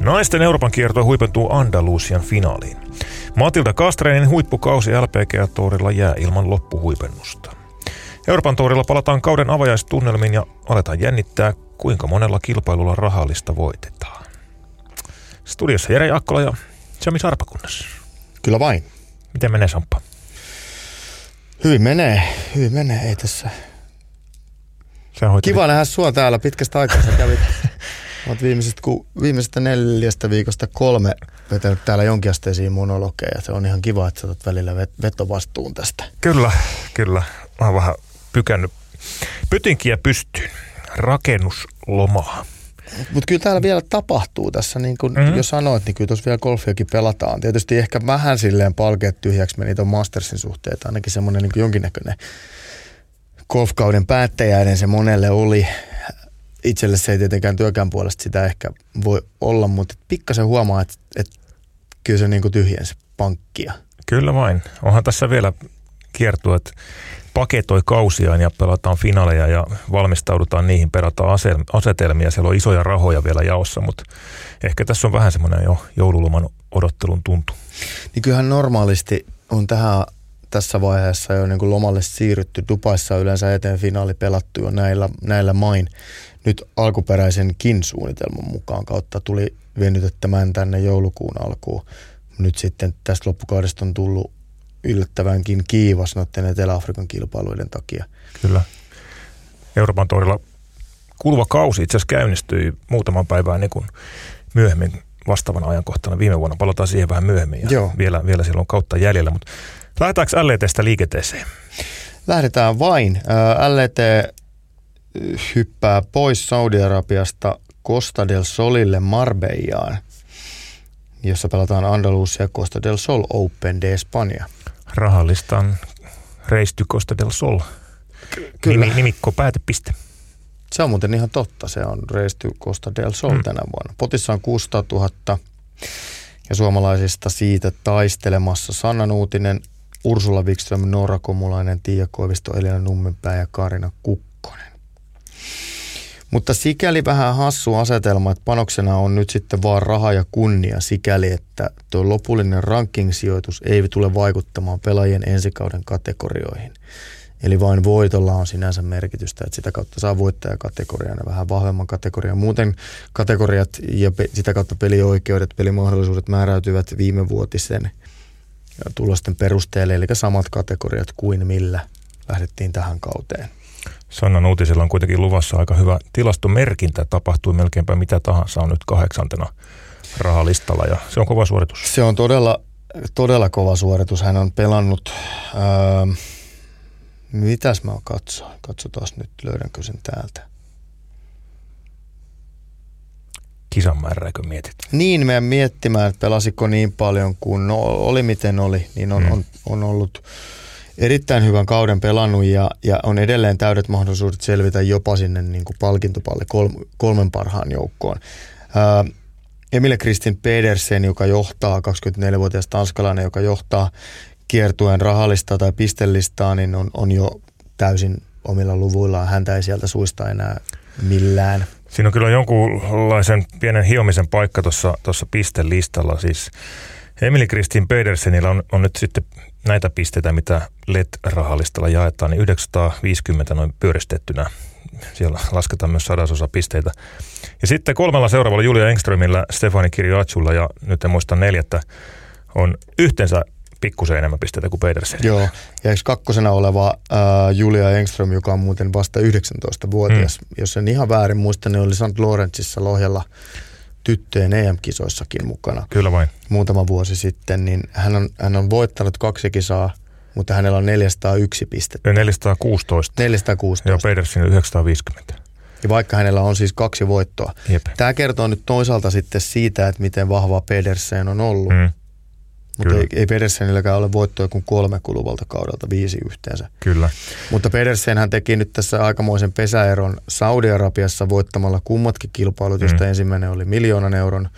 Naisten Euroopan kierto huipentuu Andalusian finaaliin. Matilda Kastreinin huippukausi LPGA-tourilla jää ilman loppuhuipennusta. Euroopan tourilla palataan kauden avajaistunnelmiin ja aletaan jännittää, kuinka monella kilpailulla rahallista voitetaan. Studiossa Jere Akkola ja Sami Sarpakunnas. Kyllä vain. Miten menee Samppa? Hyvin menee, hyvin menee, ei tässä. Kiva nähdä sua täällä pitkästä aikaa. Sä kävit Olet viimeisestä, ku, viimeisestä neljästä viikosta kolme vetänyt täällä jonkinasteisia monologeja. Se on ihan kiva, että otat välillä vetovastuun tästä. Kyllä, kyllä. Mä oon vähän pykännyt pytinkiä pystyyn. Rakennuslomaa. Mutta kyllä täällä vielä tapahtuu tässä, niin kuin mm-hmm. jo sanoit, niin kyllä tuossa vielä golfiakin pelataan. Tietysti ehkä vähän silleen palkeet tyhjäksi meni tuon Mastersin suhteen, että ainakin semmoinen niin jonkinnäköinen golfkauden päättäjäinen se monelle oli itselle se ei tietenkään työkään puolesta sitä ehkä voi olla, mutta pikkasen huomaa, että, että kyllä se niin kuin tyhjensi pankkia. Kyllä vain. Onhan tässä vielä kiertueet paketoi kausiaan ja pelataan finaaleja ja valmistaudutaan niihin, perataan asetelmia. Siellä on isoja rahoja vielä jaossa, mutta ehkä tässä on vähän semmoinen jo joululoman odottelun tuntu. Niin kyllähän normaalisti on tähän tässä vaiheessa jo niin kuin lomalle siirrytty. Dubaissa yleensä eteen finaali pelattu jo näillä, näillä main nyt alkuperäisenkin suunnitelman mukaan kautta tuli venytettämään tänne joulukuun alkuun. Nyt sitten tästä loppukaudesta on tullut yllättävänkin kiivas noiden Etelä-Afrikan kilpailuiden takia. Kyllä. Euroopan torilla kuluva kausi itse asiassa käynnistyi muutaman päivää niin kuin myöhemmin vastaavan ajankohtana viime vuonna. Palataan siihen vähän myöhemmin ja Joo. Vielä, vielä silloin kautta jäljellä. Mutta lähdetäänkö LETstä liikenteeseen? Lähdetään vain. LET hyppää pois Saudi-Arabiasta Costa del Solille Marbellaan, jossa pelataan Andalusia Costa del Sol Open de Espanja. Rahallistaan reisty Costa del Sol. Kyllä. Nimi, nimikko päätepiste. Se on muuten ihan totta. Se on reisty Costa del Sol mm. tänä vuonna. Potissa on 600 000 ja suomalaisista siitä taistelemassa Sanna Nuutinen, Ursula Wikström, Noora Komulainen, Tiia Koivisto, Elina Nummenpää ja Karina Kukkonen. Mutta sikäli vähän hassu asetelma, että panoksena on nyt sitten vaan raha ja kunnia sikäli, että tuo lopullinen ranking-sijoitus ei tule vaikuttamaan pelaajien ensikauden kategorioihin. Eli vain voitolla on sinänsä merkitystä, että sitä kautta saa voittajakategorian ja vähän vahvemman kategorian. Muuten kategoriat ja pe- sitä kautta pelioikeudet, pelimahdollisuudet määräytyvät viimevuotisen tulosten perusteelle, eli samat kategoriat kuin millä lähdettiin tähän kauteen. Sannan uutisilla on kuitenkin luvassa aika hyvä tilastomerkintä. Tapahtui melkeinpä mitä tahansa on nyt kahdeksantena rahalistalla ja se on kova suoritus. Se on todella, todella kova suoritus. Hän on pelannut, ää, mitäs mä katsoin? Katsotaan nyt, löydänkö sen täältä. Kisan määrääkö mietit? Niin, meidän miettimään, että pelasiko niin paljon kuin no, oli miten oli, niin on, hmm. on, on ollut erittäin hyvän kauden pelannut ja, ja on edelleen täydet mahdollisuudet selvitä jopa sinne niin kuin palkintopalle kol, kolmen parhaan joukkoon. Ää, Emile Kristin Pedersen, joka johtaa, 24-vuotias tanskalainen, joka johtaa kiertuen rahallista tai pistelistaa, niin on, on jo täysin omilla luvuillaan. Häntä ei sieltä suista enää millään. Siinä on kyllä jonkunlaisen pienen hiomisen paikka tuossa pistelistalla. Siis Emily Kristin Pedersenillä on, on nyt sitten näitä pisteitä, mitä LED-rahallistalla jaetaan, niin 950 noin pyöristettynä. Siellä lasketaan myös sadasosa pisteitä. Ja sitten kolmella seuraavalla Julia Engströmillä, Stefani Kirjoatsulla ja nyt en muista neljättä, on yhteensä pikkusen enemmän pisteitä kuin Pedersen. Joo, ja eikö kakkosena oleva äh, Julia Engström, joka on muuten vasta 19-vuotias, mm. jos en ihan väärin muista, niin oli St. Lorenzissa Lohjalla tyttöjen EM-kisoissakin mukana. Kyllä vain. Muutama vuosi sitten, niin hän on, hän on voittanut kaksi kisaa, mutta hänellä on 401 pistettä. 416. 416. Joo, Pedersen 950. Ja vaikka hänellä on siis kaksi voittoa. Jep. Tämä kertoo nyt toisaalta sitten siitä, että miten vahva Pedersen on ollut. Mm. Mutta ei, ei Pedersenilläkään ole voittoja kuin kolme kuluvalta kaudelta, viisi yhteensä. Kyllä. Mutta Pedersenhän teki nyt tässä aikamoisen pesäeron Saudi-Arabiassa voittamalla kummatkin kilpailut, josta mm. ensimmäinen oli miljoonan euron,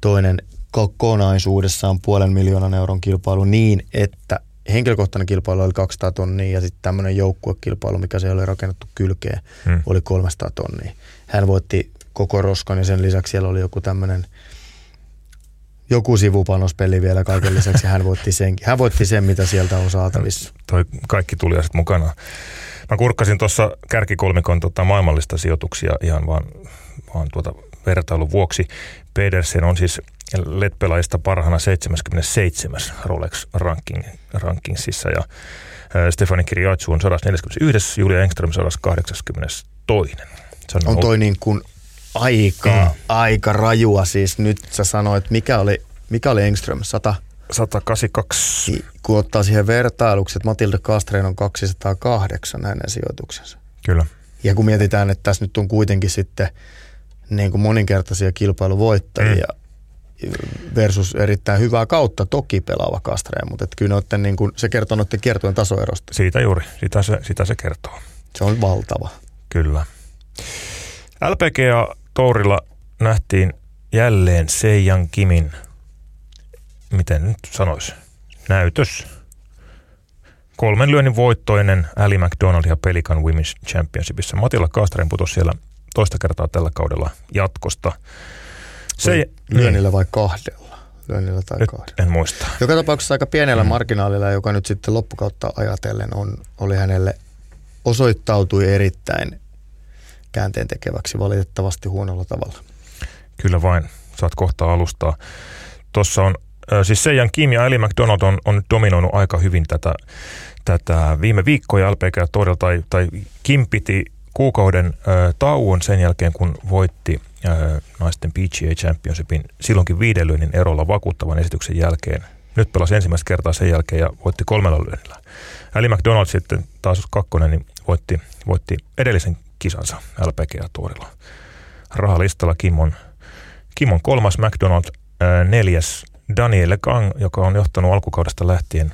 toinen kokonaisuudessaan puolen miljoonan euron kilpailu niin, että henkilökohtainen kilpailu oli 200 tonnia ja sitten tämmöinen joukkuekilpailu, mikä se oli rakennettu kylkeen, mm. oli 300 tonnia. Hän voitti koko roskan ja sen lisäksi siellä oli joku tämmöinen – joku sivupanospeli vielä kaiken lisäksi. Hän voitti sen, hän voitti sen mitä sieltä on saatavissa. Toi kaikki tuli sitten mukana. Mä kurkkasin tuossa kärkikolmikon tota maailmallista sijoituksia ihan vaan, vaan tuota vertailun vuoksi. Pedersen on siis LED-pelaajista parhaana 77 Rolex ranking, rankingsissa ja Stefani Kirjatsu on 141, Julia Engström 182. Se on, on toi niin kuin aika, mm. aika rajua siis. Nyt sä sanoit, mikä oli, mikä oli Engström? 100? 182. Niin, kun ottaa siihen vertailuksi, että Matilda Kastreen on 208 hänen sijoituksensa. Kyllä. Ja kun mietitään, että tässä nyt on kuitenkin sitten niin kuin moninkertaisia kilpailuvoittajia mm. versus erittäin hyvää kautta toki pelaava Kastreen, mutta että kyllä noiden, niin kuin, se kertoo noiden kiertojen tasoerosta. Siitä juuri, sitä se, sitä se kertoo. Se on valtava. Kyllä. LPGA Tourilla nähtiin jälleen Seijan Kimin, miten nyt sanoisi, näytös. Kolmen lyönnin voittoinen Ali McDonald ja Pelican Women's Championshipissa. Matilla Kastren putosi siellä toista kertaa tällä kaudella jatkosta. Se, vai lyönnillä niin. vai kahdella? Lyönnillä tai nyt kahdella? En muista. Joka tapauksessa aika pienellä mm. marginaalilla, joka nyt sitten loppukautta ajatellen on, oli hänelle osoittautui erittäin käänteen tekeväksi valitettavasti huonolla tavalla. Kyllä vain, saat kohta alustaa. Tuossa on, siis Seijan Kim ja Eli McDonald on, on dominoinut aika hyvin tätä, tätä viime viikkoja LPG todella, tai, tai Kim piti kuukauden ö, tauon sen jälkeen, kun voitti ö, naisten PGA Championshipin silloinkin viiden erolla vakuuttavan esityksen jälkeen. Nyt pelasi ensimmäistä kertaa sen jälkeen ja voitti kolmella lyönnillä. Ali McDonald sitten taas kakkonen, niin voitti, voitti edellisen kisansa LPGA-tuorilla. Rahalistalla Kimon, Kimon kolmas McDonald, neljäs Daniel Gang, joka on johtanut alkukaudesta lähtien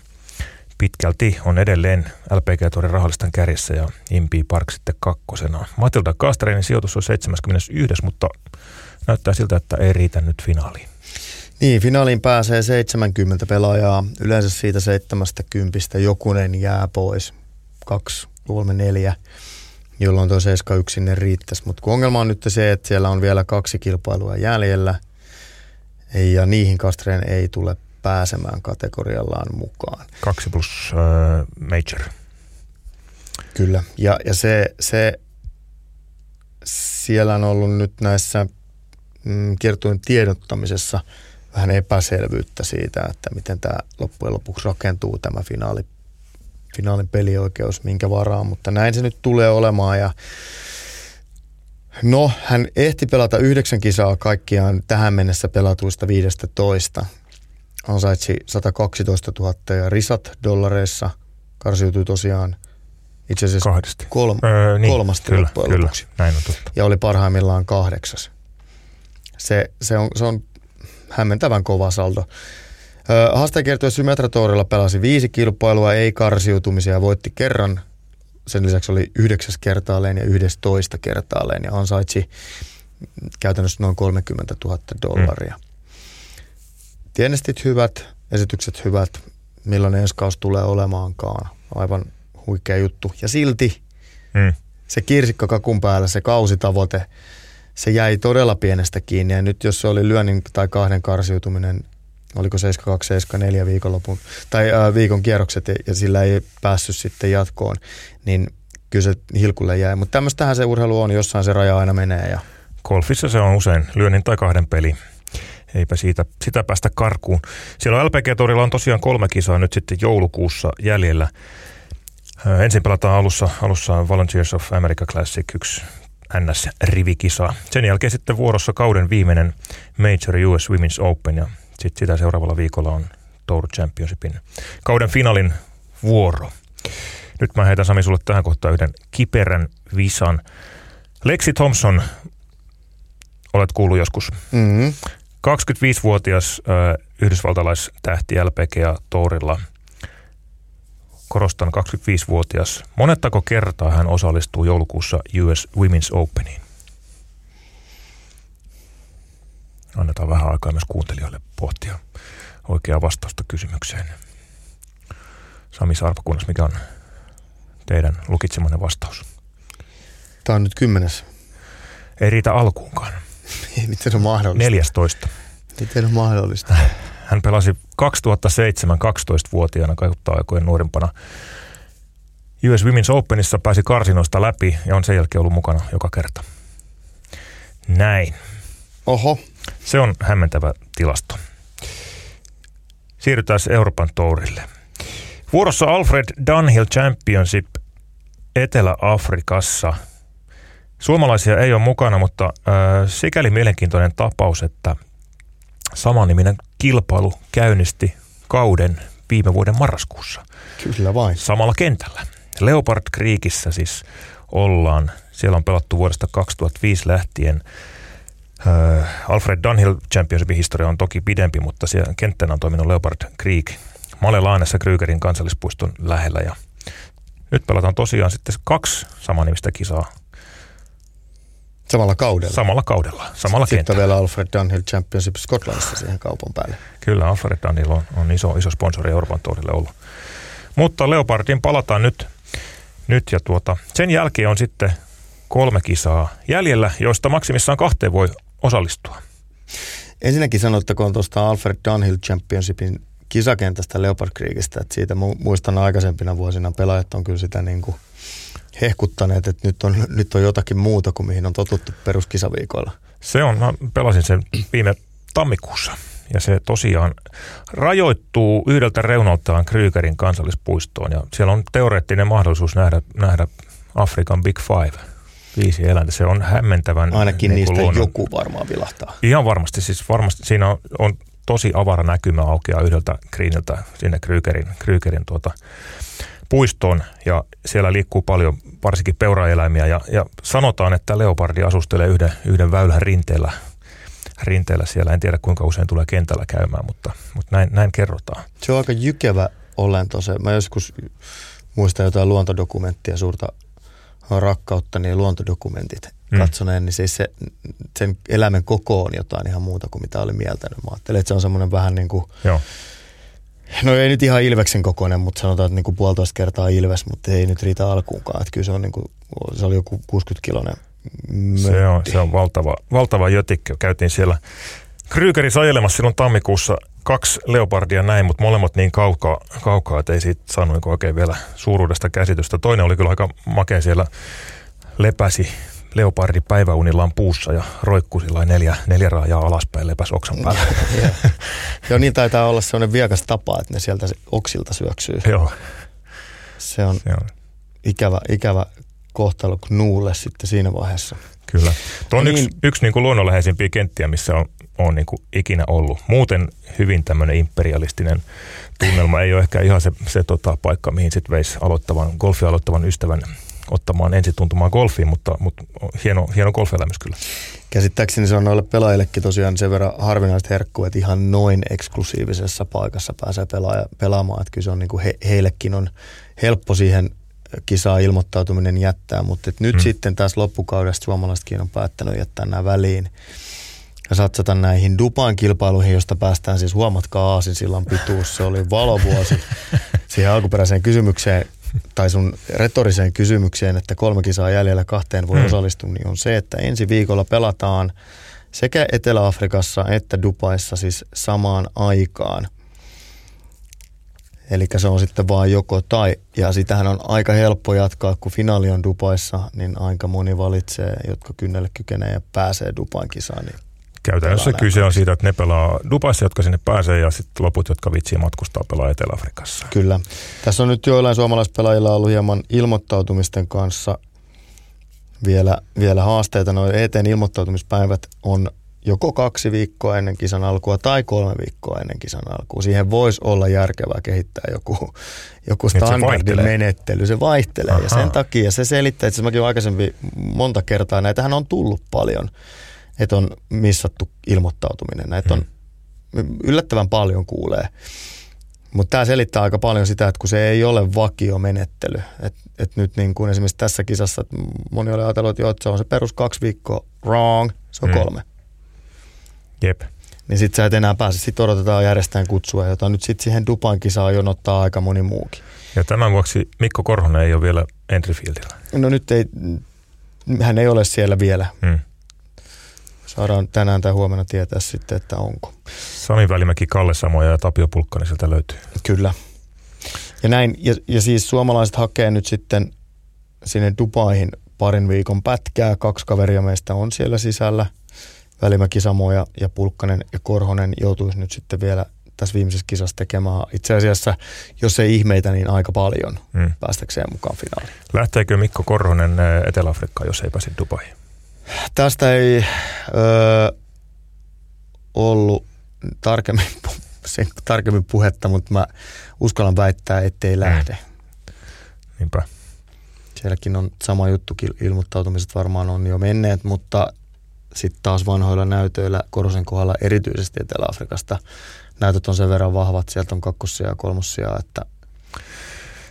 pitkälti, on edelleen LPG-tuorin rahalistan kärjessä ja Impi Park sitten kakkosena. Matilda Kastereinin sijoitus on 71, mutta näyttää siltä, että ei riitä nyt finaaliin. Niin, finaaliin pääsee 70 pelaajaa. Yleensä siitä 70 jokunen jää pois. Kaksi, kolme, neljä jolloin tuo 7 sinne riittäisi. Mutta kun ongelma on nyt se, että siellä on vielä kaksi kilpailua jäljellä ja niihin Kastreen ei tule pääsemään kategoriallaan mukaan. Kaksi plus uh, major. Kyllä, ja, ja se, se, siellä on ollut nyt näissä mm, kiertueen tiedottamisessa vähän epäselvyyttä siitä, että miten tämä loppujen lopuksi rakentuu tämä finaali finaalin pelioikeus, minkä varaan, mutta näin se nyt tulee olemaan ja No, hän ehti pelata yhdeksän kisaa kaikkiaan tähän mennessä pelatuista 15. Ansaitsi 112 000 ja risat dollareissa. Karsiutui tosiaan itse asiassa Kahdesti. kolm, öö, niin, kolmasti kyllä, loppujen kyllä, lopuksi. Näin on totta. Ja oli parhaimmillaan kahdeksas. Se, se, on, se on hämmentävän kova saldo. Haastakiertue Symmetratourilla pelasi viisi kilpailua, ei karsiutumisia, voitti kerran. Sen lisäksi oli yhdeksäs kertaalleen ja yhdestoista kertaalleen ja ansaitsi käytännössä noin 30 000 dollaria. Mm. Tienestit hyvät, esitykset hyvät, millainen ensi tulee olemaankaan. Aivan huikea juttu. Ja silti mm. se kirsikka kakun päällä, se kausitavoite, se jäi todella pienestä kiinni. Ja nyt jos se oli lyönnin tai kahden karsiutuminen – oliko 72, 74 viikonlopun, tai ää, viikon kierrokset ja sillä ei päässyt sitten jatkoon, niin kyllä se hilkulle jäi. Mutta tämmöistähän se urheilu on, jossain se raja aina menee. Ja... Golfissa se on usein lyönnin tai kahden peli. Eipä siitä, sitä päästä karkuun. Siellä LPG-torilla on tosiaan kolme kisaa nyt sitten joulukuussa jäljellä. Ensin pelataan alussa, alussa Volunteers of America Classic, yksi NS-rivikisa. Sen jälkeen sitten vuorossa kauden viimeinen Major US Women's Open ja sitten sitä seuraavalla viikolla on Tour Championshipin kauden finaalin vuoro. Nyt mä heitän Sami sulle tähän kohtaan yhden kiperän visan. Lexi Thompson, olet kuullut joskus. Mm-hmm. 25-vuotias äh, yhdysvaltalaistähti LPGA Tourilla. Korostan 25-vuotias. Monettako kertaa hän osallistuu joulukuussa US Women's Openiin? Annetaan vähän aikaa myös kuuntelijoille pohtia oikeaa vastausta kysymykseen. Sami Sarpakunnas, mikä on teidän lukitsemanne vastaus? Tämä on nyt kymmenes. Ei riitä alkuunkaan. Miten on mahdollista? 14. Miten on mahdollista? Hän pelasi 2007 12-vuotiaana kaikuttaa aikojen nuorimpana US Women's Openissa pääsi karsinoista läpi ja on sen jälkeen ollut mukana joka kerta. Näin. Oho. Se on hämmentävä tilasto. Siirrytään Euroopan tourille. Vuorossa Alfred Dunhill Championship Etelä-Afrikassa. Suomalaisia ei ole mukana, mutta äh, sikäli mielenkiintoinen tapaus, että samaniminen kilpailu käynnisti kauden viime vuoden marraskuussa. Kyllä vain. Samalla kentällä. Leopard Creekissä siis ollaan. Siellä on pelattu vuodesta 2005 lähtien. Äh, Alfred Dunhill Championshipin historia on toki pidempi, mutta siellä kenttänä on toiminut Leopard Creek Malelaanessa Krygerin kansallispuiston lähellä. Ja nyt pelataan tosiaan sitten kaksi samanimistä kisaa. Samalla kaudella? Samalla kaudella, samalla Sitten kentällä. vielä Alfred Dunhill Championship Skotlannissa siihen kaupan päälle. Kyllä, Alfred Dunhill on, on iso, iso sponsori Euroopan tourille ollut. Mutta Leopardin palataan nyt, nyt ja tuota, sen jälkeen on sitten kolme kisaa jäljellä, joista maksimissaan kahteen voi osallistua. Ensinnäkin sanottakoon tuosta Alfred Dunhill Championshipin kisakentästä Leopard Creekistä, että siitä mu- muistan aikaisempina vuosina pelaajat on kyllä sitä niin kuin hehkuttaneet, että nyt on, nyt on jotakin muuta kuin mihin on totuttu peruskisaviikoilla. Se on, mä pelasin sen viime tammikuussa ja se tosiaan rajoittuu yhdeltä reunaltaan Krygerin kansallispuistoon ja siellä on teoreettinen mahdollisuus nähdä, nähdä Afrikan Big Five. Viisi eläintä. Se on hämmentävän Ainakin niin niistä luonnon- joku varmaan vilahtaa. Ihan varmasti, siis varmasti siinä on, on tosi avara näkymä aukeaa yhdeltä greeniltä sinne Krygerin, Krygerin tuota, puistoon ja siellä liikkuu paljon varsinkin peuraeläimiä ja, ja sanotaan, että leopardi asustelee yhden, yhden väylän rinteellä, rinteellä siellä. En tiedä kuinka usein tulee kentällä käymään, mutta, mutta näin, näin kerrotaan. Se on aika jykevä olento se. Mä joskus muistan jotain luontodokumenttia, suurta rakkautta, niin luontodokumentit Mm. katsoneen, niin siis se, sen eläimen koko on jotain ihan muuta kuin mitä oli mieltänyt. Mä ajattelin, että se on semmoinen vähän niin kuin, Joo. no ei nyt ihan ilveksen kokoinen, mutta sanotaan, että niin kuin puolitoista kertaa ilves, mutta ei nyt riitä alkuunkaan. Että kyllä se on niin kuin, se oli joku 60 kilonen Se on, se on valtava, valtava jötikkö. Käytiin siellä Krygerissä ajelemassa silloin tammikuussa kaksi leopardia näin, mutta molemmat niin kaukaa, kaukaa että ei siitä saanut niin oikein vielä suuruudesta käsitystä. Toinen oli kyllä aika makea siellä, lepäsi leopardi päiväunillaan puussa ja roikkui sillä neljä, neljä raajaa alaspäin lepäs oksan päällä. Joo. Joo, niin taitaa olla semmoinen viekas tapa, että ne sieltä oksilta syöksyy. Joo, Se on se on ikävä, ikävä kohtalo Knuulle sitten siinä vaiheessa. kyllä. Tuo on No yksi, niin. yksi niin kuin luonnonläheisimpiä kenttiä, missä on, on niin kuin ikinä ollut. Muuten hyvin tämmöinen imperialistinen tunnelma ei ole ehkä ihan se, se tota, paikka, mihin sitten veisi aloittavan, golfia aloittavan ystävän ottamaan ensituntumaan golfiin, mutta, mutta hieno, hieno golfelämys kyllä. Käsittääkseni se on noille pelaajillekin tosiaan sen verran harvinaista herkkua, että ihan noin eksklusiivisessa paikassa pääsee pelaaja, pelaamaan. Että kyllä se on niin kuin he, heillekin on helppo siihen kisaan ilmoittautuminen jättää, mutta et nyt Mm. sitten tässä loppukaudesta suomalaisetkin on päättänyt jättää nämä väliin ja satsata näihin Dubain kilpailuihin, josta päästään siis huomatkaa Aasinsillan pituus. Se oli valovuosi siihen alkuperäiseen kysymykseen tai sun retoriseen kysymykseen, että kolme kisaa jäljellä kahteen voi Hmm. osallistua, niin on se, että ensi viikolla pelataan sekä Etelä-Afrikassa että Dubaissa siis samaan aikaan. Eli se on sitten vaan joko tai. Ja sitähän on aika helppo jatkaa, kun finaali on Dubaissa, niin aika moni valitsee, jotka kynnelle kykenee ja pääsee Dubain kisaan. Niin Käytännössä Pelaa kyse on siitä, että ne pelaa Dubaissa, jotka sinne pääsee, ja sitten loput, jotka vitsii matkustaa, pelaa Etelä-Afrikassa. Kyllä. Tässä on nyt joillain suomalaispelaajilla ollut hieman ilmoittautumisten kanssa vielä, vielä haasteita. Noin eteen ilmoittautumispäivät on joko kaksi viikkoa ennen kisan alkua tai kolme viikkoa ennen kisan alkua. Siihen voisi olla järkevää kehittää joku, joku se standardin vaihtelee. menettely. Se vaihtelee ja Ahaa. sen takia se selittää, että mäkin olen aikaisemmin monta kertaa, näitähän on tullut paljon, että on missattu ilmoittautuminen. Näitä on yllättävän paljon kuulee. Mutta tämä selittää aika paljon sitä, että kun se ei ole vakiomenettely. Että et nyt niin kuin esimerkiksi tässä kisassa, että moni oli ajatellut, että, joo, että se on se perus kaksi viikkoa, wrong, se on Mm. kolme. Jep. Niin sit sä et enää pääse, sitten odotetaan järjestään kutsua, jota nyt sitten siihen Dubain kisaan jonottaa aika moni muukin. Ja tämän vuoksi Mikko Korhonen ei ole vielä entryfieldillä. No nyt ei, hän ei ole siellä vielä. Hmm. Saadaan tänään tai huomenna tietää sitten, että onko. Sami Välimäki, Kalle Samoja ja Tapio Pulkkani sieltä löytyy. Kyllä. Ja näin, ja, ja siis suomalaiset hakee nyt sitten sinne Dubaihin parin viikon pätkää. Kaksi kaveria meistä on siellä sisällä. Välimäki Samoja ja Pulkkanen ja Korhonen joutuisi nyt sitten vielä tässä viimeisessä kisassa tekemään itse asiassa, jos ei ihmeitä, niin aika paljon mm. päästäkseen mukaan finaaliin. Lähteekö Mikko Korhonen Etelä-Afrikkaan, jos ei pääse Dubaihin? Tästä ei öö, ollut tarkemmin, sen, tarkemmin puhetta, mutta mä uskallan väittää, ettei mm. lähde. Niinpä. Sielläkin on sama juttu, ilmoittautumiset varmaan on jo menneet, mutta sitten taas vanhoilla näytöillä Korosen kohdalla erityisesti Etelä-Afrikasta näytöt on sen verran vahvat, sieltä on kakkosia ja kolmosia, että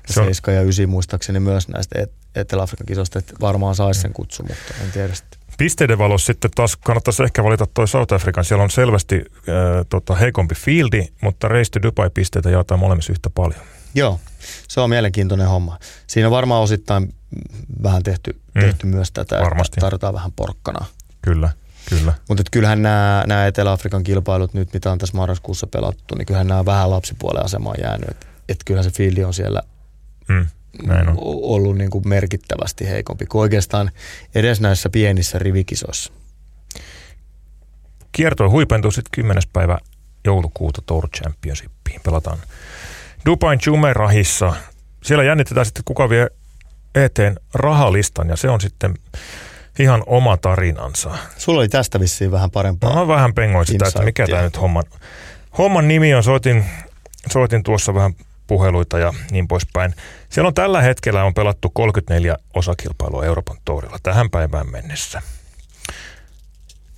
se on... 7 ja 9 muistaakseni myös näistä Etelä-Afrikan kisoista, että varmaan saisi sen kutsun, mutta en tiedä sitten. Pisteiden valossa sitten taas kannattaisi ehkä valita toi South African. Siellä on selvästi äh, tota, heikompi fieldi, mutta Race to Dubai-pisteitä jaetaan molemmissa yhtä paljon. Joo, se on mielenkiintoinen homma. Siinä on varmaan osittain vähän tehty, mm. tehty myös tätä, Varmasti. että tarvitaan vähän porkkana. Kyllä. Kyllä. Mutta kyllähän nämä, nämä Etelä-Afrikan kilpailut nyt, mitä on tässä marraskuussa pelattu, niin kyllähän nämä vähän lapsipuolen asemaan jäänyt. Että et kyllähän se fiildi on siellä mm, näin on. ollut niin kuin merkittävästi heikompi kuin oikeastaan edes näissä pienissä rivikisoissa. Kiertoi huipentuu sitten 10. päivä joulukuuta Tour Championshipiin. Pelataan Dubain Jumerahissa. Siellä jännitetään sitten kuka vie eteen rahalistan ja se on sitten ihan oma tarinansa. Sulla oli tästä vissiin vähän parempaa. No mä vähän pengoin sitä, että mikä tämä nyt homman, homman nimi on. Soitin, soitin tuossa vähän puheluita ja niin poispäin. Siellä on tällä hetkellä on pelattu 34 osakilpailua Euroopan tourilla tähän päivään mennessä.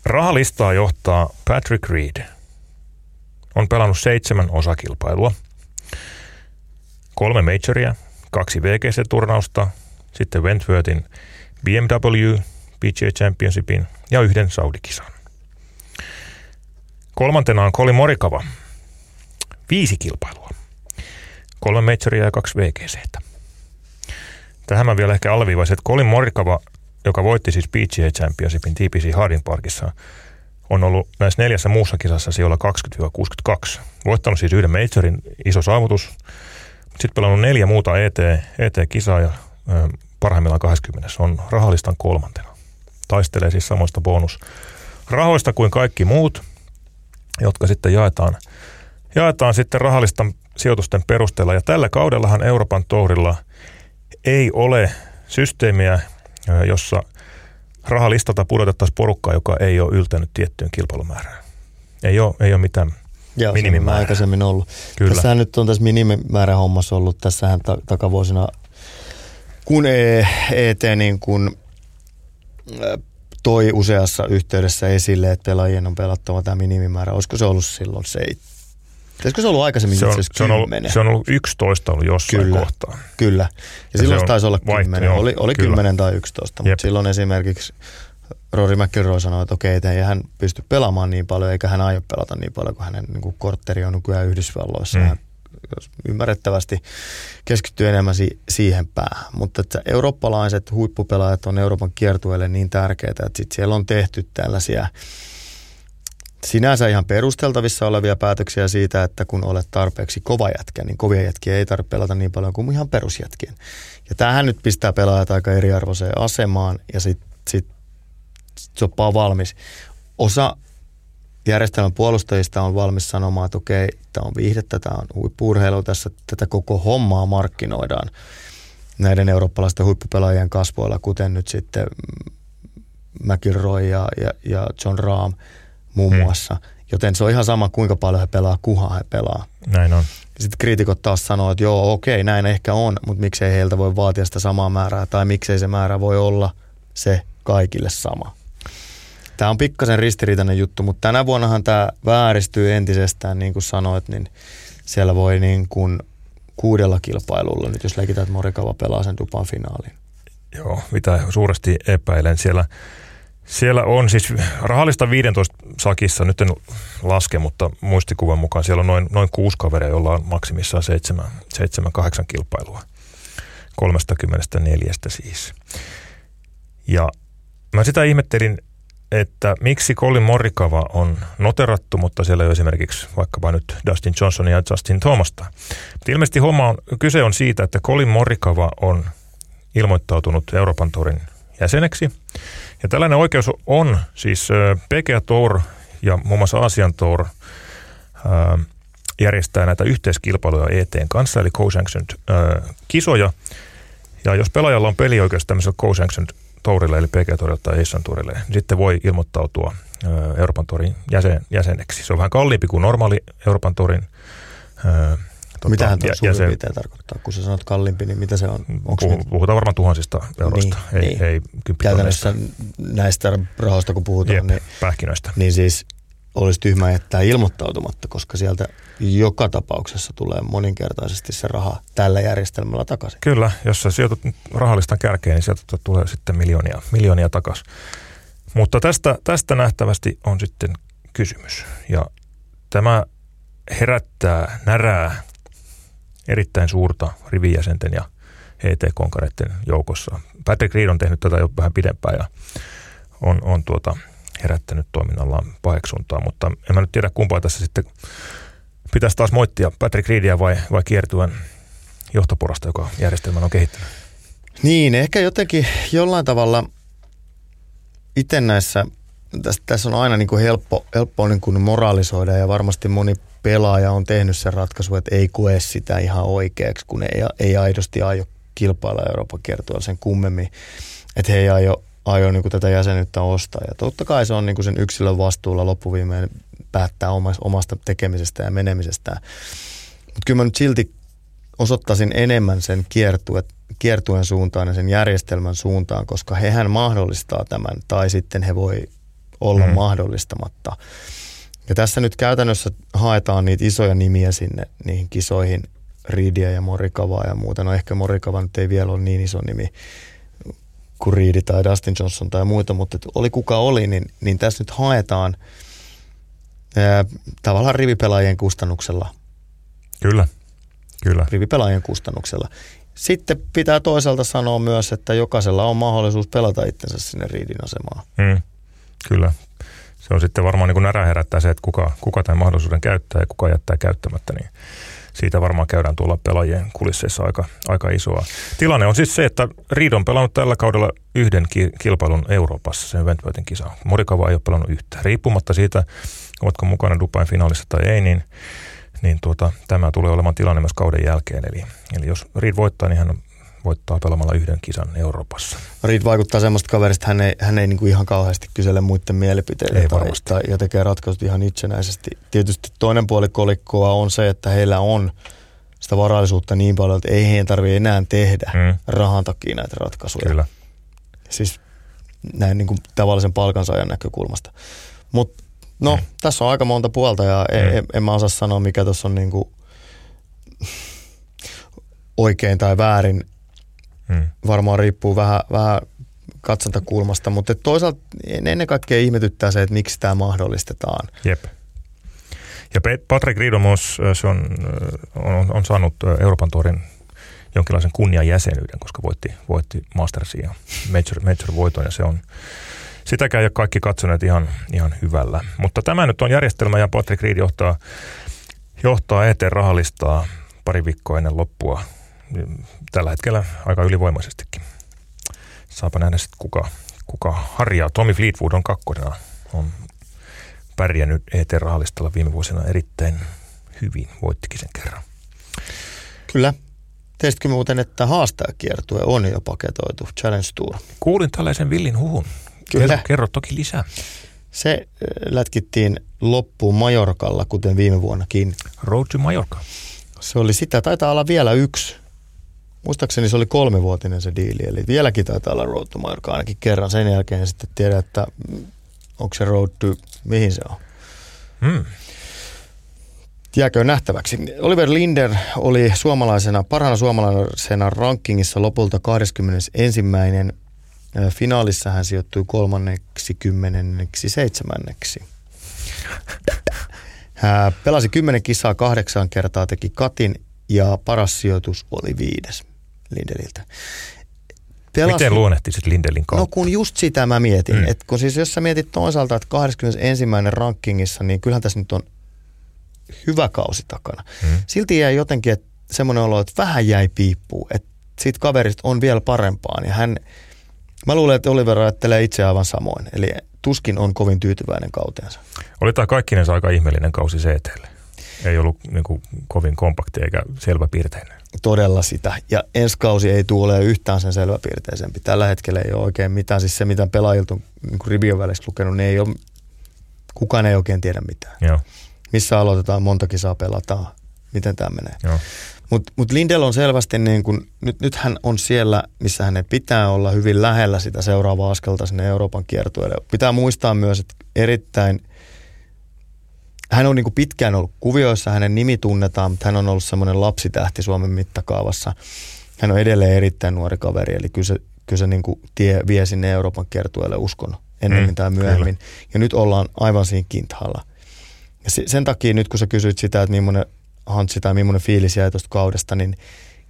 Rahalistaa johtaa Patrick Reed. On pelannut seitsemän osakilpailua. Kolme majoria, kaksi VGC-turnausta, sitten Wentworthin BMW PGA Championshipin ja yhden Saudikisan. Kolmantena on Colin Morikava. Viisi kilpailua. Kolme majoria ja kaksi VGC. Tähän mä vielä ehkä alviivaisin, että Colin Morikava, joka voitti siis PGA Championshipin TPC Hardin Parkissa, on ollut näissä neljässä muussa kisassa siellä 20-62. Voittanut siis yhden majorin, iso saavutus. Sitten pelannut neljä muuta ET, ET-kisaa ja parhaimmillaan 20. On rahalistan kolmantena taistelee siis samoista bonusrahoista kuin kaikki muut, jotka sitten jaetaan, jaetaan sitten rahallista sijoitusten perusteella. Ja tällä kaudellahan Euroopan tourilla ei ole systeemiä, jossa rahalistalta pudotettaisiin porukkaa, joka ei ole yltänyt tiettyyn kilpailumäärään. Ei ole, ei ole mitään Joo, minimimäärää. aikaisemmin ollut. Kyllä. Tässähän nyt on tässä minimimäärä hommassa ollut tässähän ta- takavuosina, kun ET e niin kun toi useassa yhteydessä esille, että pelaajien on pelattava tämä minimimäärä. Olisiko se ollut silloin Olisiko se ollut aikaisemmin se on, se on, ollut, se on ollut 11 ollut jossain kyllä, kohtaa. Kyllä. Ja, ja silloin se taisi olla 10. Oli, oli 10 tai 11, Jep. mutta silloin esimerkiksi Rory McIlroy sanoi, että okei, ei hän pysty pelaamaan niin paljon, eikä hän aio pelata niin paljon, kun hänen niin kuin kortteri on nykyään Yhdysvalloissa. Mm ymmärrettävästi keskittyy enemmän si- siihen päähän. Mutta että eurooppalaiset huippupelaajat on Euroopan kiertueelle niin tärkeitä, että sit siellä on tehty tällaisia sinänsä ihan perusteltavissa olevia päätöksiä siitä, että kun olet tarpeeksi kova jätkä, niin kovia jätkiä ei tarvitse pelata niin paljon kuin ihan perusjätkien. Ja tähän nyt pistää pelaajat aika eriarvoiseen asemaan ja sitten sit, sit soppaa valmis. Osa järjestelmän puolustajista on valmis sanomaan, että okei, tämä on viihdettä, tämä on huippuurheilu, tässä tätä koko hommaa markkinoidaan näiden eurooppalaisten huippupelaajien kasvoilla, kuten nyt sitten McIlroy ja, ja, ja John Rahm muun hmm. muassa. Joten se on ihan sama, kuinka paljon he pelaa, kuhan he pelaa. Näin on. Sitten kriitikot taas sanoo, että joo, okei, näin ehkä on, mutta miksei heiltä voi vaatia sitä samaa määrää, tai miksei se määrä voi olla se kaikille sama. Tämä on pikkasen ristiriitainen juttu, mutta tänä vuonnahan tämä vääristyy entisestään, niin kuin sanoit, niin siellä voi niin kuin kuudella kilpailulla, nyt jos leikitään, että Morikava pelaa sen Dupan finaaliin. Joo, mitä suuresti epäilen. Siellä, siellä on siis rahallista 15 sakissa, nyt en laske, mutta muistikuvan mukaan siellä on noin, noin kuusi kaveria, jolla on maksimissaan 7-8 kilpailua. 34 siis. Ja mä sitä ihmettelin että miksi Colin Morikava on noterattu, mutta siellä ei ole esimerkiksi vaikkapa nyt Dustin Johnson ja Justin Thomasta. Mutta ilmeisesti homma on, kyse on siitä, että Colin Morikava on ilmoittautunut Euroopan tourin jäseneksi. Ja tällainen oikeus on siis PGA Tour ja muun muassa Asian Tour järjestää näitä yhteiskilpailuja ETn kanssa, eli co-sanctioned kisoja. Ja jos pelaajalla on pelioikeus tämmöisellä co-sanctioned tourille, eli PG Tourille tai Eissan Tourille, niin sitten voi ilmoittautua Euroopan Tourin jäsen, jäseneksi. Se on vähän kalliimpi kuin normaali Euroopan Tourin Tota, Mitähän tuo suurin piirtein tarkoittaa? Kun sä sanot kalliimpi, niin mitä se on? Onko puh- puhutaan varmaan tuhansista euroista, niin, ei, niin. ei Käytännössä näistä rahoista, kun puhutaan, Jep, niin, pähkinöistä. niin siis olisi tyhmä jättää ilmoittautumatta, koska sieltä joka tapauksessa tulee moninkertaisesti se raha tällä järjestelmällä takaisin. Kyllä, jos sä sijoitut rahallistan kärkeen, niin sieltä tulee sitten miljoonia, miljoonia takaisin. Mutta tästä, tästä nähtävästi on sitten kysymys. Ja tämä herättää närää erittäin suurta rivijäsenten ja ET-konkareiden joukossa. Patrick Reed on tehnyt tätä jo vähän pidempään ja on, on tuota, herättänyt toiminnallaan paheksuntaa, mutta en mä nyt tiedä kumpaa tässä sitten pitäisi taas moittia Patrick Reedia vai, vai kiertuen johtoporasta, joka järjestelmän on kehittänyt. Niin, ehkä jotenkin jollain tavalla itse näissä, tässä, tässä on aina niin kuin helppo, helppo niin kuin moraalisoida ja varmasti moni pelaaja on tehnyt sen ratkaisu, että ei koe sitä ihan oikeaksi, kun ei, ei aidosti aio kilpailla Euroopan kiertoa sen kummemmin, että he ei aio, aio niin kuin tätä jäsenyyttä ostaa. Ja totta kai se on niin kuin sen yksilön vastuulla loppuviimeen päättää omasta tekemisestä ja menemisestä. Mutta kyllä mä nyt silti osoittaisin enemmän sen kiertue, kiertuen suuntaan ja sen järjestelmän suuntaan, koska hehän mahdollistaa tämän, tai sitten he voi olla mm. mahdollistamatta. Ja tässä nyt käytännössä haetaan niitä isoja nimiä sinne niihin kisoihin, Riidiä ja Morikavaa ja muuta. No ehkä Morikava nyt ei vielä ole niin iso nimi kuin Riidi tai Dustin Johnson tai muita, mutta oli kuka oli, niin, niin tässä nyt haetaan ää, tavallaan rivipelaajien kustannuksella. Kyllä, kyllä. Rivipelaajien kustannuksella. Sitten pitää toisaalta sanoa myös, että jokaisella on mahdollisuus pelata itsensä sinne Riidin asemaan. Mm, kyllä, se on sitten varmaan niin kuin närä herättää se, että kuka, kuka tämän mahdollisuuden käyttää ja kuka jättää käyttämättä, niin siitä varmaan käydään tuolla pelaajien kulisseissa aika, aika isoa. Tilanne on siis se, että Reed on pelannut tällä kaudella yhden ki- kilpailun Euroopassa, sen Ventworthin kisa. Morikava ei ole pelannut yhtä. Riippumatta siitä, ovatko mukana Dubain finaalissa tai ei, niin, niin tuota, tämä tulee olemaan tilanne myös kauden jälkeen. Eli, eli jos Reed voittaa, niin hän voittaa pelaamalla yhden kisan Euroopassa. Reed vaikuttaa semmoista kaverista, hän ei, hän ei niin kuin ihan kauheasti kysele muiden mielipiteitä ei tai, tai, ja tekee ratkaisut ihan itsenäisesti. Tietysti toinen puoli kolikkoa on se, että heillä on sitä varallisuutta niin paljon, että ei heidän tarvitse enää tehdä mm. rahan takia näitä ratkaisuja. Kyllä. Siis näin niin kuin tavallisen palkansaajan näkökulmasta. Mutta no, mm. tässä on aika monta puolta ja mm. en, en mä osaa sanoa, mikä tuossa on niin kuin oikein tai väärin Hmm. Varmaan riippuu vähän, vähän katsantakulmasta, mutta toisaalta ennen kaikkea ihmetyttää se, että miksi tämä mahdollistetaan. Jep. Ja Patrick Ridomos, se on, on, on saanut Euroopan torin jonkinlaisen kunniajäsenyyden, koska voitti, voitti Mastersia ja Major, Major voiton ja se on, sitäkään ei ole kaikki katsoneet ihan, ihan hyvällä. Mutta tämä nyt on järjestelmä ja Patrick Reed johtaa, johtaa eteen rahalistaa pari viikkoa ennen loppua tällä hetkellä aika ylivoimaisestikin. Saapa nähdä sitten kuka, kuka harjaa. Tommy Fleetwood on kakkosena. On pärjännyt ET-rahallistalla viime vuosina erittäin hyvin. Voittikin sen kerran. Kyllä. Tiesitkö muuten, että haastajakiertue on jo paketoitu Challenge Tour? Kuulin tällaisen villin huhun. Kyllä. Kerro, kerro toki lisää. Se lätkittiin loppuun Majorkalla, kuten viime vuonnakin. Road to Majorka. Se oli sitä. Taitaa olla vielä yksi Muistaakseni se oli kolmivuotinen se diili, eli vieläkin taitaa olla Road to Mallorca ainakin kerran. Sen jälkeen sitten tiedä, että onko se Road to, mihin se on. Hmm. Jääkö nähtäväksi. Oliver Linder oli suomalaisena, parhaana suomalaisena rankingissa lopulta 21. Finaalissa hän sijoittui kolmanneksi kymmenenneksi seitsemänneksi. Hän pelasi kymmenen kisaa kahdeksan kertaa, teki katin ja paras sijoitus oli viides. Lindeliltä. pelas... Miten luonnehtisit Lindelin kautta? No kun just sitä mä mietin, mm. että kun siis jos sä mietit toisaalta, että 21. rankingissa, niin kyllähän tässä nyt on hyvä kausi takana. Mm. Silti jäi jotenkin että semmoinen olo, että vähän jäi piippuun, että siitä kaverista on vielä parempaan ja hän, mä luulen, että Oliver ajattelee itse aivan samoin, eli tuskin on kovin tyytyväinen kauteensa. Oli tämä kaikkinensa aika ihmeellinen kausi CTlle. Ei ollut niin kuin, kovin kompakti eikä selväpiirteinen. Todella sitä. Ja ensi kausi ei tule ole yhtään sen selväpiirteisempi. Tällä hetkellä ei ole oikein mitään. Siis se, mitä pelaajilta on niin rivien välissä lukenut, niin ei ole, kukaan ei oikein tiedä mitään. Joo. Missä aloitetaan, monta kisaa pelataan, miten tämä menee. Mutta mut Lindell on selvästi, niin kun, nyt, nyt hän on siellä, missä hänen pitää olla hyvin lähellä sitä seuraavaa askelta sinne Euroopan kiertueelle. Pitää muistaa myös, että erittäin – hän on niin kuin pitkään ollut kuvioissa, hänen nimi tunnetaan, mutta hän on ollut semmoinen lapsitähti Suomen mittakaavassa. Hän on edelleen erittäin nuori kaveri, eli kyllä se, kyllä se niin kuin tie vie sinne Euroopan kiertueelle uskon ennemmin mm, tai myöhemmin. Kyllä. Ja nyt ollaan aivan siinä kintalla. Ja se, sen takia nyt kun sä kysyit sitä, että millainen hantsi tai millainen fiilis jäi tuosta kaudesta, niin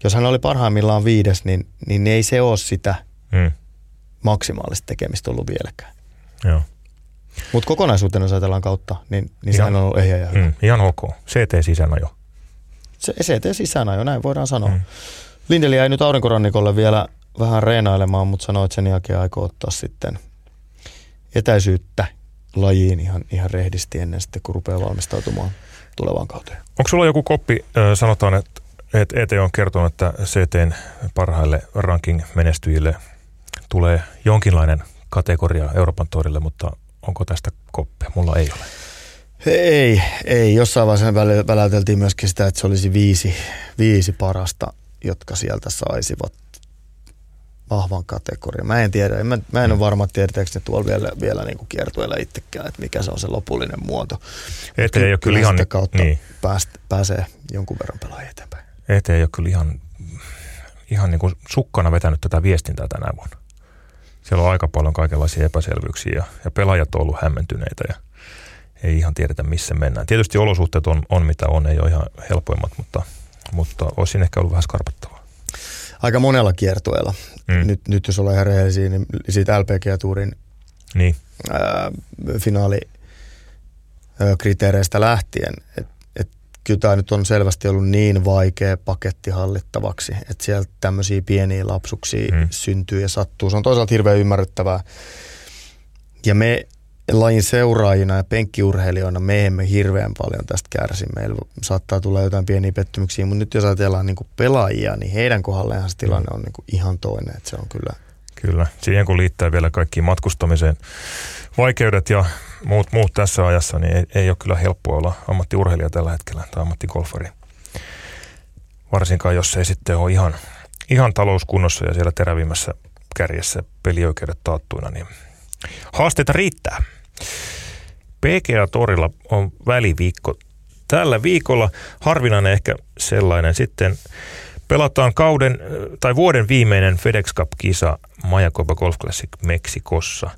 jos hän oli parhaimmillaan viides, niin, niin ei se ole sitä mm. maksimaalista tekemistä ollut vieläkään. Joo. Mutta kokonaisuutena jos ajatellaan kautta, niin, niin sehän on ollut ehjä ja hyvä. Mm, ihan ok. CT sisäänajo. Se, CT sisäänajo, näin voidaan sanoa. Mm. Lindeli jäi nyt aurinkorannikolle vielä vähän reenailemaan, mutta sanoi, että sen jälkeen aikoo ottaa sitten etäisyyttä lajiin ihan, ihan rehdisti ennen sitten, kun rupeaa valmistautumaan tulevaan kauteen. Onko sulla joku koppi, sanotaan, että että ET on kertonut, että CTn parhaille ranking-menestyjille tulee jonkinlainen kategoria Euroopan torille, mutta Onko tästä koppia? Mulla ei ole. Ei, ei. Jossain vaiheessa väläteltiin myöskin sitä, että se olisi viisi, viisi parasta, jotka sieltä saisivat vahvan kategorian. Mä en tiedä, mä, mä en ole varma, tiedetäänkö ne tuolla vielä, vielä niin kuin kiertueella itsekään, että mikä se on se lopullinen muoto. Ete ei ole kyllä ihan... kautta niin. pääst, pääsee jonkun verran pelaajia eteenpäin. Ete ei ole kyllä ihan, ihan niin kuin sukkana vetänyt tätä viestintää tänä vuonna siellä on aika paljon kaikenlaisia epäselvyyksiä ja, ja pelaajat on ollut hämmentyneitä ja ei ihan tiedetä missä mennään. Tietysti olosuhteet on, on mitä on, ei ole ihan helpoimmat, mutta, mutta olisi ehkä ollut vähän skarpattavaa. Aika monella kiertueella. Mm. Nyt, nyt jos ollaan ihan rehellisiä, niin siitä LPG-tuurin niin. ää, finaali kriteereistä lähtien, että kyllä tämä nyt on selvästi ollut niin vaikea paketti hallittavaksi, että sieltä tämmöisiä pieniä lapsuksia mm. syntyy ja sattuu. Se on toisaalta hirveän ymmärrettävää. Ja me lajin seuraajina ja penkkiurheilijoina me emme hirveän paljon tästä kärsi. Meillä saattaa tulla jotain pieniä pettymyksiä, mutta nyt jos ajatellaan niin kuin pelaajia, niin heidän kohdalleen se tilanne on niin kuin ihan toinen. Että se on kyllä Kyllä, siihen kun liittää vielä kaikki matkustamiseen vaikeudet ja muut, muut tässä ajassa, niin ei, ei ole kyllä helppoa olla ammattiurheilija tällä hetkellä tai ammattigolfari. Varsinkaan jos ei sitten ole ihan, ihan talouskunnossa ja siellä terävimmässä kärjessä pelioikeudet taattuina, niin haasteita riittää. PGA-torilla on väliviikko tällä viikolla. Harvinainen ehkä sellainen. Sitten pelataan kauden tai vuoden viimeinen FedEx Cup-kisa Mayakoba Golf Classic Meksikossa.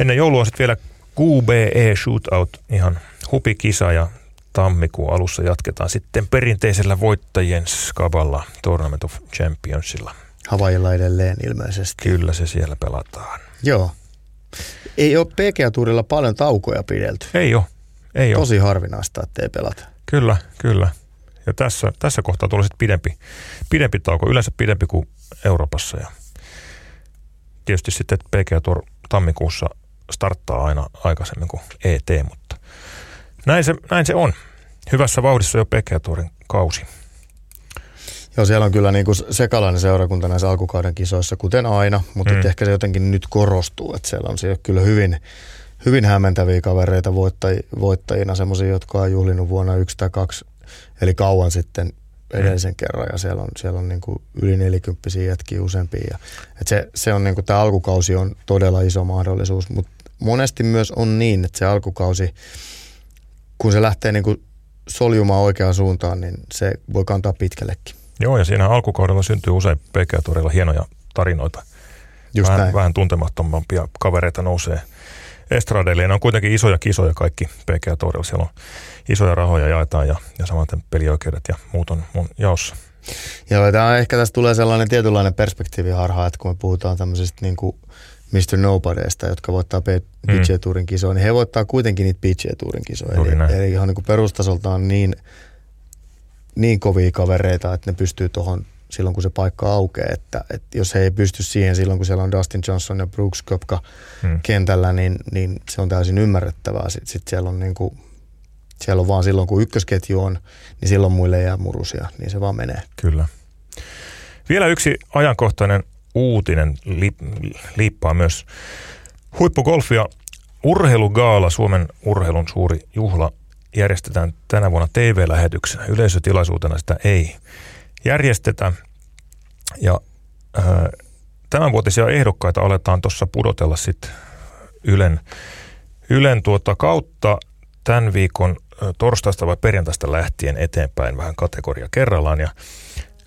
Ennen joulua sitten vielä QBE Shootout, ihan hupikisa ja tammikuun alussa jatketaan sitten perinteisellä voittajien skaballa Tournament of Championsilla. Havaijilla edelleen ilmeisesti. Kyllä se siellä pelataan. Joo. Ei ole PGA-tuurilla paljon taukoja pidelty. Ei ole. Ei Tosi ole. harvinaista, että ei pelata. Kyllä, kyllä. Ja tässä, tässä kohtaa tulee sitten pidempi, pidempi tauko, yleensä pidempi kuin Euroopassa. Ja tietysti sitten PGA Tour tammikuussa starttaa aina aikaisemmin kuin ET, mutta näin se, näin se on. Hyvässä vauhdissa jo PGA Tourin kausi. Joo, siellä on kyllä niin kuin sekalainen seurakunta näissä alkukauden kisoissa, kuten aina, mutta mm. ehkä se jotenkin nyt korostuu, että siellä on siellä kyllä hyvin, hyvin hämmentäviä kavereita voittajina, semmoisia, jotka on juhlinut vuonna yksi tai kaksi, eli kauan sitten edellisen mm. kerran ja siellä on, siellä on niin kuin yli nelikymppisiä jätkiä useampia. Ja, et se, se on niin kuin, tämä alkukausi on todella iso mahdollisuus, mutta monesti myös on niin, että se alkukausi, kun se lähtee niin kuin soljumaan oikeaan suuntaan, niin se voi kantaa pitkällekin. Joo, ja siinä alkukaudella syntyy usein PGA-torilla hienoja tarinoita. Just vähän, näin. vähän tuntemattomampia kavereita nousee estradeille. Ne on kuitenkin isoja kisoja kaikki PGA-torilla. Siellä on isoja rahoja jaetaan ja, ja samaten pelioikeudet ja muut on mun jaossa. Joo, tämä ehkä tässä tulee sellainen tietynlainen perspektiiviharha, että kun me puhutaan tämmöisestä niin kuin Mr. Nobodyista, jotka voittaa PGA Tourin kisoja, niin he voittaa kuitenkin niitä PGA Tourin kisoja. Eli, eli ihan niin perustasoltaan niin, niin kovia kavereita, että ne pystyy tuohon silloin, kun se paikka aukeaa. Että, että jos he ei pysty siihen silloin, kun siellä on Dustin Johnson ja Brooks Kopka hmm. kentällä, niin, niin se on täysin ymmärrettävää. Sitten sit siellä on niin kuin, siellä on vaan silloin, kun ykkösketju on, niin silloin muille jää murusia, niin se vaan menee. Kyllä. Vielä yksi ajankohtainen uutinen liippaa myös huippugolfia. Urheilugaala, Suomen urheilun suuri juhla, järjestetään tänä vuonna TV-lähetyksenä. Yleisötilaisuutena sitä ei järjestetä. Ja äh, tämänvuotisia ehdokkaita aletaan tuossa pudotella sitten Ylen, Ylen tuota kautta tämän viikon torstaista vai perjantaista lähtien eteenpäin vähän kategoria kerrallaan. Ja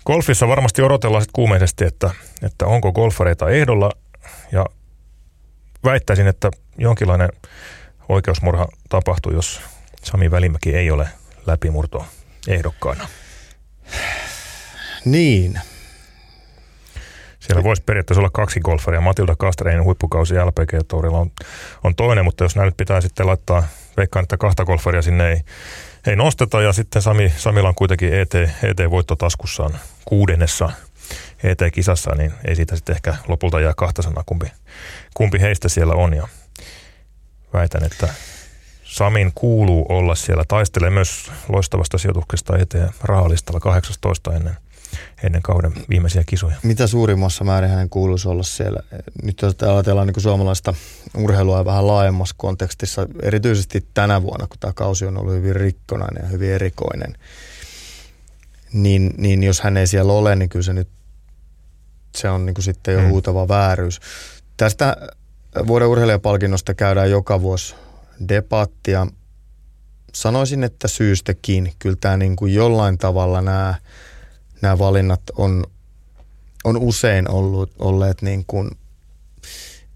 golfissa varmasti odotellaan sitten kuumeisesti, että, että onko golfareita ehdolla ja väittäisin, että jonkinlainen oikeusmurha tapahtuu, jos Sami Välimäki ei ole läpimurto ehdokkaana. Niin. Siellä voisi periaatteessa olla kaksi golfaria. Matilda Kastareinin huippukausi LPG-tourilla on, on toinen, mutta jos näin nyt pitää sitten laittaa, veikkaan, että kahta golfaria sinne ei, ei nosteta. Ja sitten Sami, Samilla on kuitenkin ET, ET-voitto taskussaan kuudennessa ET-kisassa, niin ei siitä sitten ehkä lopulta jää kahta sanaa, kumpi, kumpi heistä siellä on. Ja väitän, että Samin kuuluu olla siellä. Taistelee myös loistavasta sijoituksesta eteen rahalistalla 18 ennen ennen kauden viimeisiä kisoja. Mitä suurimmassa määrin hänen kuuluisi olla siellä? Nyt jos ajatellaan niin suomalaista urheilua vähän laajemmassa kontekstissa, erityisesti tänä vuonna, kun tämä kausi on ollut hyvin rikkonainen ja hyvin erikoinen, niin, niin jos hän ei siellä ole, niin kyllä se nyt se on niin kuin sitten jo mm. huutava vääryys. Tästä vuoden urheilijapalkinnosta käydään joka vuosi debattia. Sanoisin, että syystäkin. Kyllä tämä niin kuin jollain tavalla nämä – nämä valinnat on, on usein ollut, olleet niin kuin,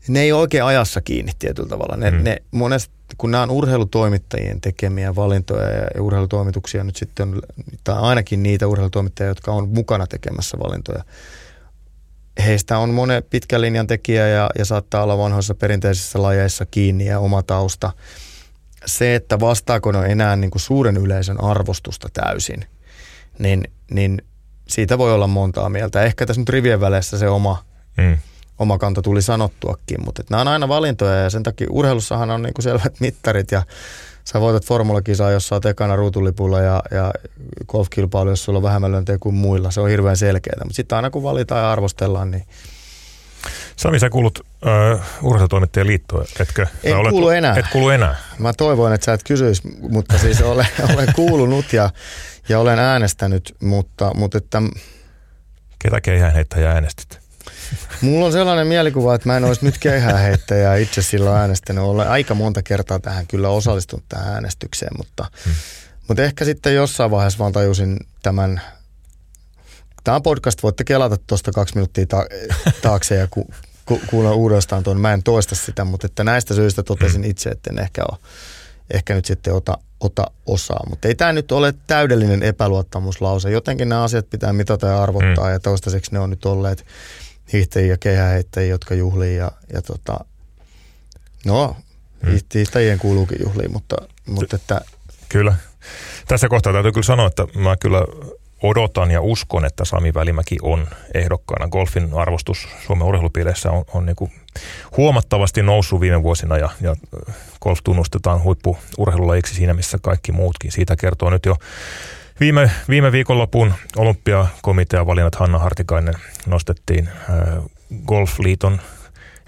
ne ei ole oikein ajassa kiinni tietyllä tavalla. Ne, hmm. ne monesti, kun nämä on urheilutoimittajien tekemiä valintoja ja urheilutoimituksia nyt sitten on, tai ainakin niitä urheilutoimittajia, jotka on mukana tekemässä valintoja. Heistä on monen pitkän linjan tekijä ja, ja saattaa olla vanhoissa perinteisissä lajeissa kiinni ja oma tausta. Se, että vastaako ne enää niin kuin suuren yleisön arvostusta täysin, niin, niin siitä voi olla montaa mieltä. Ehkä tässä nyt rivien väleissä se oma, mm. oma kanta tuli sanottuakin, mutta nämä on aina valintoja ja sen takia urheilussahan on niinku selvät mittarit ja sä voitat formulakisaa, jos sä oot ekana ruutulipulla ja, ja golfkilpailu, jos sulla on vähemmän kuin muilla. Se on hirveän selkeää, mutta sitten aina kun valitaan ja arvostellaan, niin Sami, sä kuulut uh, urheilutoimittajien liittoon, etkö? En olet, kuulu enää. Et kuulu enää. Mä toivoin, että sä et kysyisi, mutta siis olen, olen kuulunut ja ja olen äänestänyt, mutta, mutta että... Ketä keihäänheittäjä äänestit? Mulla on sellainen mielikuva, että mä en olisi nyt keihäänheittäjää itse silloin äänestänyt. Olen aika monta kertaa tähän kyllä osallistunut tähän äänestykseen, mutta, hmm. mutta ehkä sitten jossain vaiheessa vaan tajusin tämän Tämä podcast, voitte kelata tuosta kaksi minuuttia ta- taakse ja ku- ku- kuulla uudestaan tuon. Mä en toista sitä, mutta että näistä syistä totesin itse, että en ehkä, ole, ehkä nyt sitten ota ota osaa. Mutta ei tämä nyt ole täydellinen epäluottamuslause. Jotenkin nämä asiat pitää mitata ja arvottaa mm. ja toistaiseksi ne on nyt olleet hiihtäjiä ja kehäheittäjiä, jotka juhlii ja, ja tota, no, mm. hiihtäjien kuuluukin juhliin, mutta, mutta että... Kyllä. Tässä kohtaa täytyy kyllä sanoa, että mä kyllä odotan ja uskon, että Sami Välimäki on ehdokkaana. Golfin arvostus Suomen urheilupiireissä on, on niin kuin huomattavasti noussut viime vuosina ja, ja golf tunnustetaan huippuurheilulajiksi siinä, missä kaikki muutkin. Siitä kertoo nyt jo viime, viime viikonlopun olympiakomitean valinnat Hanna Hartikainen nostettiin äh, Golfliiton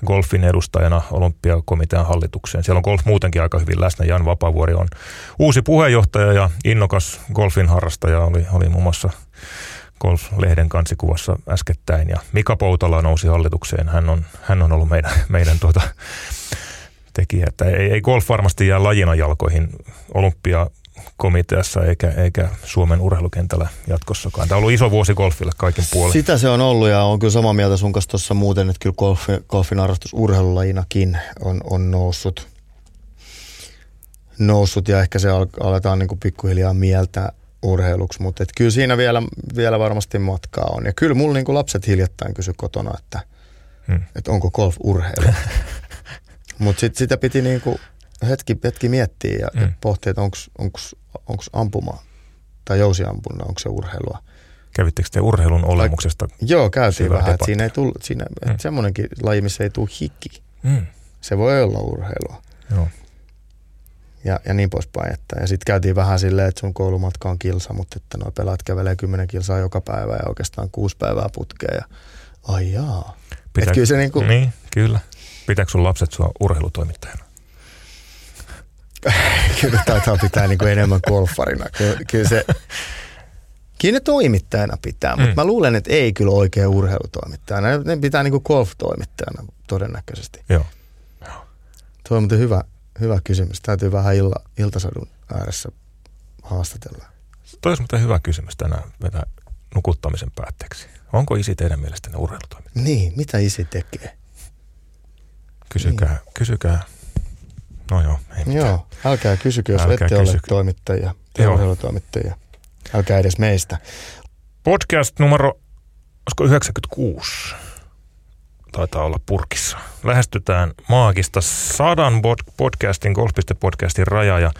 golfin edustajana olympiakomitean hallitukseen. Siellä on golf muutenkin aika hyvin läsnä. Jan Vapavuori on uusi puheenjohtaja ja innokas golfin harrastaja oli, oli muun muassa Golf-lehden kansikuvassa äskettäin. Ja Mika Poutala nousi hallitukseen. Hän on, hän on ollut meidän, meidän tuota, tekijä. Että ei, ei golf varmasti jää lajina jalkoihin olympia komiteassa eikä, eikä Suomen urheilukentällä jatkossakaan. Tämä on ollut iso vuosi golfille kaikin puolin. Sitä se on ollut ja on kyllä samaa mieltä sun kanssa tuossa muuten, että kyllä golfi, golfin arvostus urheilulajinakin on, on noussut, noussut ja ehkä se aletaan niin kuin pikkuhiljaa mieltä, urheiluksi, mutta et kyllä siinä vielä, vielä varmasti matkaa on. Ja kyllä mulla niin lapset hiljattain kysy kotona, että, hmm. että onko golf urheilu. mutta sitten sitä piti niin kuin hetki, hetki miettiä ja, hmm. ja pohtia, että onko ampuma tai jousiampunna, onko se urheilua. Kävittekö te urheilun olemuksesta? Vai, joo, käytiin vähän. Että siinä ei tullut, siinä, hmm. semmoinenkin laji, missä ei tule hiki. Hmm. Se voi olla urheilua. Joo ja, ja niin poispäin. Että, ja sitten käytiin vähän silleen, että sun koulumatka on kilsa, mutta että nuo pelaat kävelee kymmenen kilsaa joka päivä ja oikeastaan kuusi päivää putkeen. Ja, ai jaa. Pitää, kyllä se niin kuin, Niin, kyllä. Pitääkö sun lapset sua urheilutoimittajana? kyllä taitaa pitää niin kuin enemmän golfarina. Kyllä, kyllä se, Kyllä ne toimittajana pitää, mutta mm. mä luulen, että ei kyllä oikein urheilutoimittajana. Ne pitää niin kuin golf-toimittajana todennäköisesti. Joo. Tuo on hyvä, hyvä kysymys. Täytyy vähän illa, iltasadun ääressä haastatella. Toi olisi hyvä kysymys tänään vetää nukuttamisen päätteeksi. Onko isi teidän mielestänne urheilutoimittaja? Niin, mitä isi tekee? Kysykää, niin. kysykää. No joo, ei mitään. Joo, älkää kysykö, jos älkää ette kysy. ole toimittajia urheilutoimittajia. Älkää edes meistä. Podcast numero, olisiko 96? taitaa olla purkissa. Lähestytään maagista sadan podcastin, golf.podcastin rajaa ja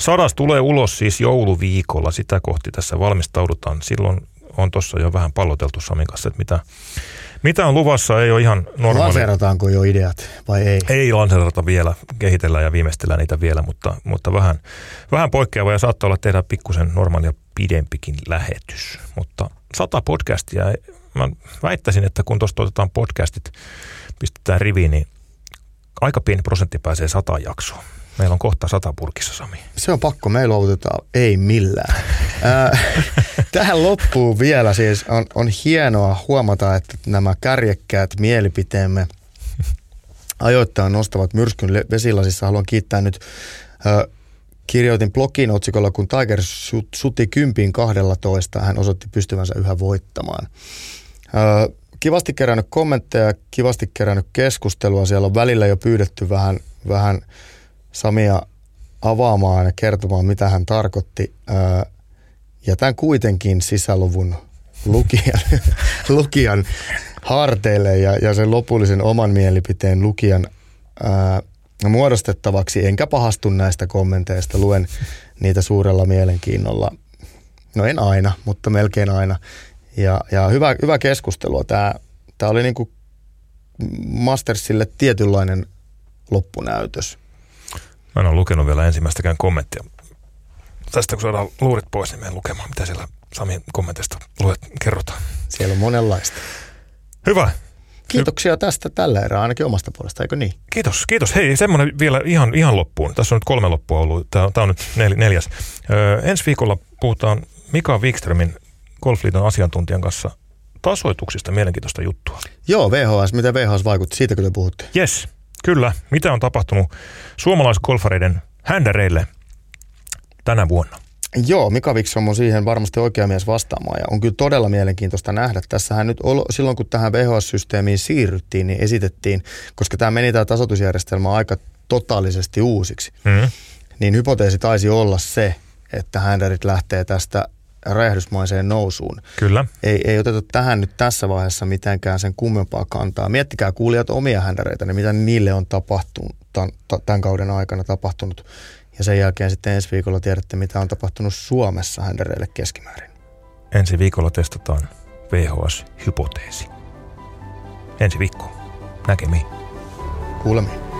sadas tulee ulos siis jouluviikolla. Sitä kohti tässä valmistaudutaan. Silloin on tuossa jo vähän palloteltu Samin kanssa, että mitä, mitä on luvassa, ei ole ihan normaali. Lanseerataanko jo ideat vai ei? Ei lanseerata vielä, kehitellään ja viimeistellään niitä vielä, mutta, mutta vähän, vähän poikkeava ja saattaa olla tehdä pikkusen normaalia pidempikin lähetys. Mutta sata podcastia mä väittäisin, että kun tuosta otetaan podcastit, pistetään riviin, niin aika pieni prosentti pääsee sata jaksoa. Meillä on kohta sata purkissa, Sami. Se on pakko, me luovutetaan ei millään. Tähän loppuun vielä siis on, on hienoa huomata, että nämä kärjekkäät mielipiteemme ajoittain nostavat myrskyn vesilasissa. Haluan kiittää nyt kirjoitin blogin otsikolla, kun Tiger suti kympiin 12, hän osoitti pystyvänsä yhä voittamaan. Kivasti kerännyt kommentteja, kivasti kerännyt keskustelua. Siellä on välillä jo pyydetty vähän, vähän Samia avaamaan ja kertomaan, mitä hän tarkoitti. Jätän kuitenkin sisäluvun lukijan, lukijan harteille ja, ja sen lopullisen oman mielipiteen lukijan ää, muodostettavaksi, enkä pahastu näistä kommenteista. Luen niitä suurella mielenkiinnolla. No en aina, mutta melkein aina. Ja, ja hyvä, hyvä keskustelua. Tämä, tämä oli niin kuin Mastersille tietynlainen loppunäytös. Mä en ole lukenut vielä ensimmäistäkään kommenttia. Tästä kun saadaan luurit pois, niin menen lukemaan, mitä siellä Sami kommentista luet, kerrotaan. Siellä on monenlaista. Hyvä. Kiitoksia tästä tällä erää ainakin omasta puolesta, eikö niin? Kiitos, kiitos. Hei, semmoinen vielä ihan, ihan loppuun. Tässä on nyt kolme loppua ollut. Tämä, tämä on nyt nel, neljäs. Öö, ensi viikolla puhutaan Mika Wikströmin Golfliiton asiantuntijan kanssa tasoituksista mielenkiintoista juttua. Joo, VHS. Miten VHS vaikutti? Siitä kyllä puhutte. Yes, kyllä. Mitä on tapahtunut suomalaisgolfareiden händäreille tänä vuonna? Joo, Mika Wikström on siihen varmasti oikea mies vastaamaan ja on kyllä todella mielenkiintoista nähdä. Tässähän nyt silloin, kun tähän VHS-systeemiin siirryttiin, niin esitettiin, koska tämä meni tämä tasoitusjärjestelmä aika totaalisesti uusiksi, mm-hmm. niin hypoteesi taisi olla se, että händerit lähtee tästä räjähdysmaiseen nousuun. Kyllä. Ei, ei oteta tähän nyt tässä vaiheessa mitenkään sen kummempaa kantaa. Miettikää kuulijat omia händäreitä, niin mitä niille on tapahtunut tämän, kauden aikana tapahtunut. Ja sen jälkeen sitten ensi viikolla tiedätte, mitä on tapahtunut Suomessa händäreille keskimäärin. Ensi viikolla testataan VHS-hypoteesi. Ensi viikko. Näkemiin. Kuulemiin.